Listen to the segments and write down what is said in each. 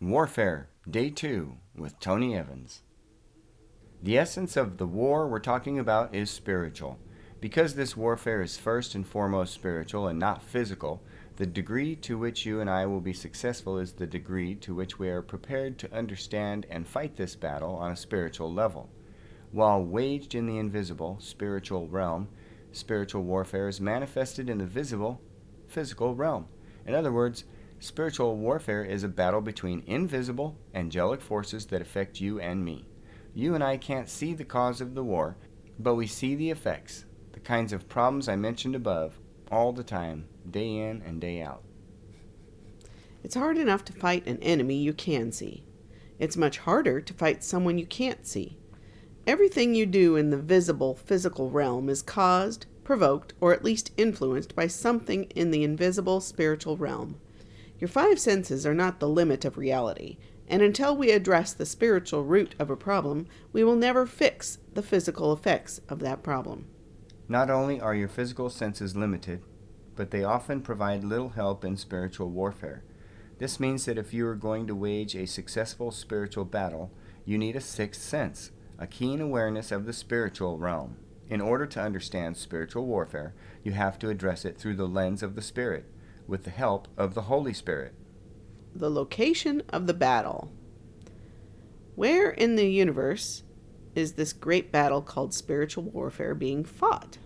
Warfare, Day 2, with Tony Evans. The essence of the war we're talking about is spiritual. Because this warfare is first and foremost spiritual and not physical, the degree to which you and I will be successful is the degree to which we are prepared to understand and fight this battle on a spiritual level. While waged in the invisible, spiritual realm, spiritual warfare is manifested in the visible, physical realm. In other words, Spiritual warfare is a battle between invisible, angelic forces that affect you and me. You and I can't see the cause of the war, but we see the effects, the kinds of problems I mentioned above, all the time, day in and day out. It's hard enough to fight an enemy you can see. It's much harder to fight someone you can't see. Everything you do in the visible, physical realm is caused, provoked, or at least influenced by something in the invisible, spiritual realm. Your five senses are not the limit of reality, and until we address the spiritual root of a problem, we will never fix the physical effects of that problem. Not only are your physical senses limited, but they often provide little help in spiritual warfare. This means that if you are going to wage a successful spiritual battle, you need a sixth sense, a keen awareness of the spiritual realm. In order to understand spiritual warfare, you have to address it through the lens of the Spirit with the help of the Holy Spirit. The location of the battle. Where in the universe is this great battle called spiritual warfare being fought?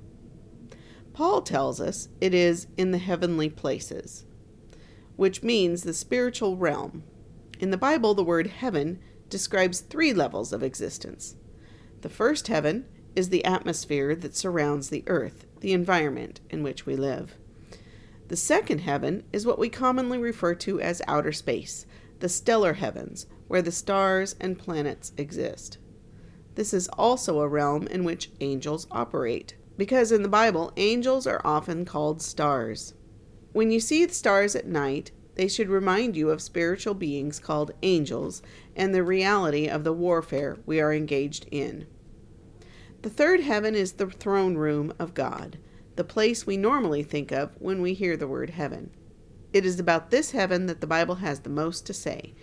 Paul tells us it is in the heavenly places, which means the spiritual realm. In the Bible, the word heaven describes three levels of existence. The first heaven is the atmosphere that surrounds the earth, the environment in which we live. The second heaven is what we commonly refer to as outer space, the stellar heavens, where the stars and planets exist. This is also a realm in which angels operate, because in the Bible, angels are often called stars. When you see the stars at night, they should remind you of spiritual beings called angels and the reality of the warfare we are engaged in. The third heaven is the throne room of God the place we normally think of when we hear the word heaven. It is about this heaven that the Bible has the most to say.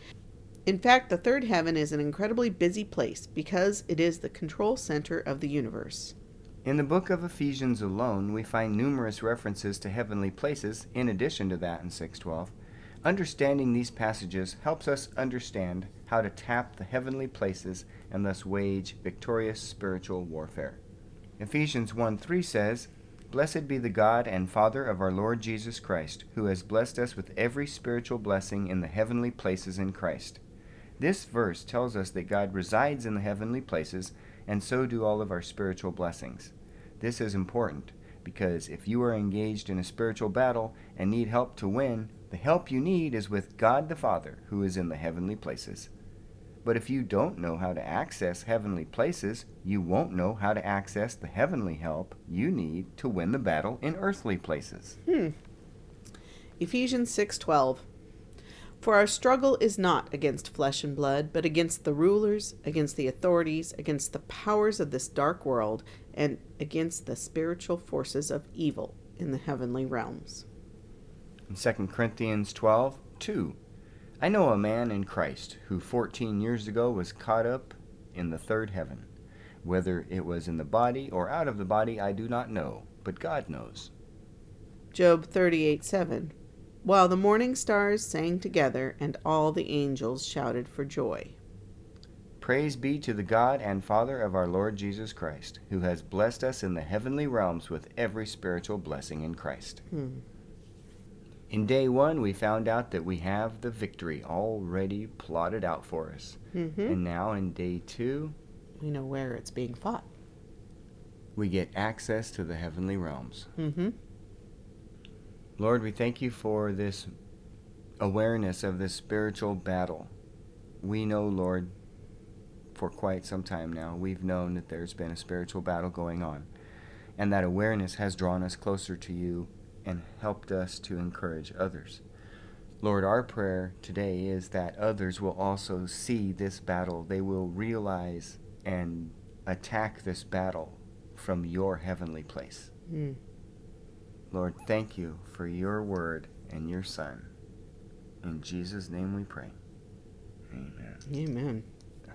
In fact, the third heaven is an incredibly busy place because it is the control center of the universe. In the book of Ephesians alone, we find numerous references to heavenly places in addition to that in 612. Understanding these passages helps us understand how to tap the heavenly places and thus wage victorious spiritual warfare. Ephesians 1 3 says, Blessed be the God and Father of our Lord Jesus Christ, who has blessed us with every spiritual blessing in the heavenly places in Christ. This verse tells us that God resides in the heavenly places, and so do all of our spiritual blessings. This is important because if you are engaged in a spiritual battle and need help to win, the help you need is with God the Father, who is in the heavenly places. But if you don't know how to access heavenly places, you won't know how to access the heavenly help you need to win the battle in earthly places. Hmm. Ephesians 6:12 For our struggle is not against flesh and blood, but against the rulers, against the authorities, against the powers of this dark world, and against the spiritual forces of evil in the heavenly realms. In 2 Corinthians 12, 2, I know a man in Christ who 14 years ago was caught up in the third heaven. Whether it was in the body or out of the body, I do not know, but God knows. Job 38 7. While the morning stars sang together, and all the angels shouted for joy. Praise be to the God and Father of our Lord Jesus Christ, who has blessed us in the heavenly realms with every spiritual blessing in Christ. Hmm. In day one, we found out that we have the victory already plotted out for us. Mm-hmm. And now in day two, we know where it's being fought. We get access to the heavenly realms. Mm-hmm. Lord, we thank you for this awareness of this spiritual battle. We know, Lord, for quite some time now, we've known that there's been a spiritual battle going on. And that awareness has drawn us closer to you and helped us to encourage others. Lord, our prayer today is that others will also see this battle. They will realize and attack this battle from your heavenly place. Mm. Lord, thank you for your word and your Son. In Jesus' name we pray. Amen.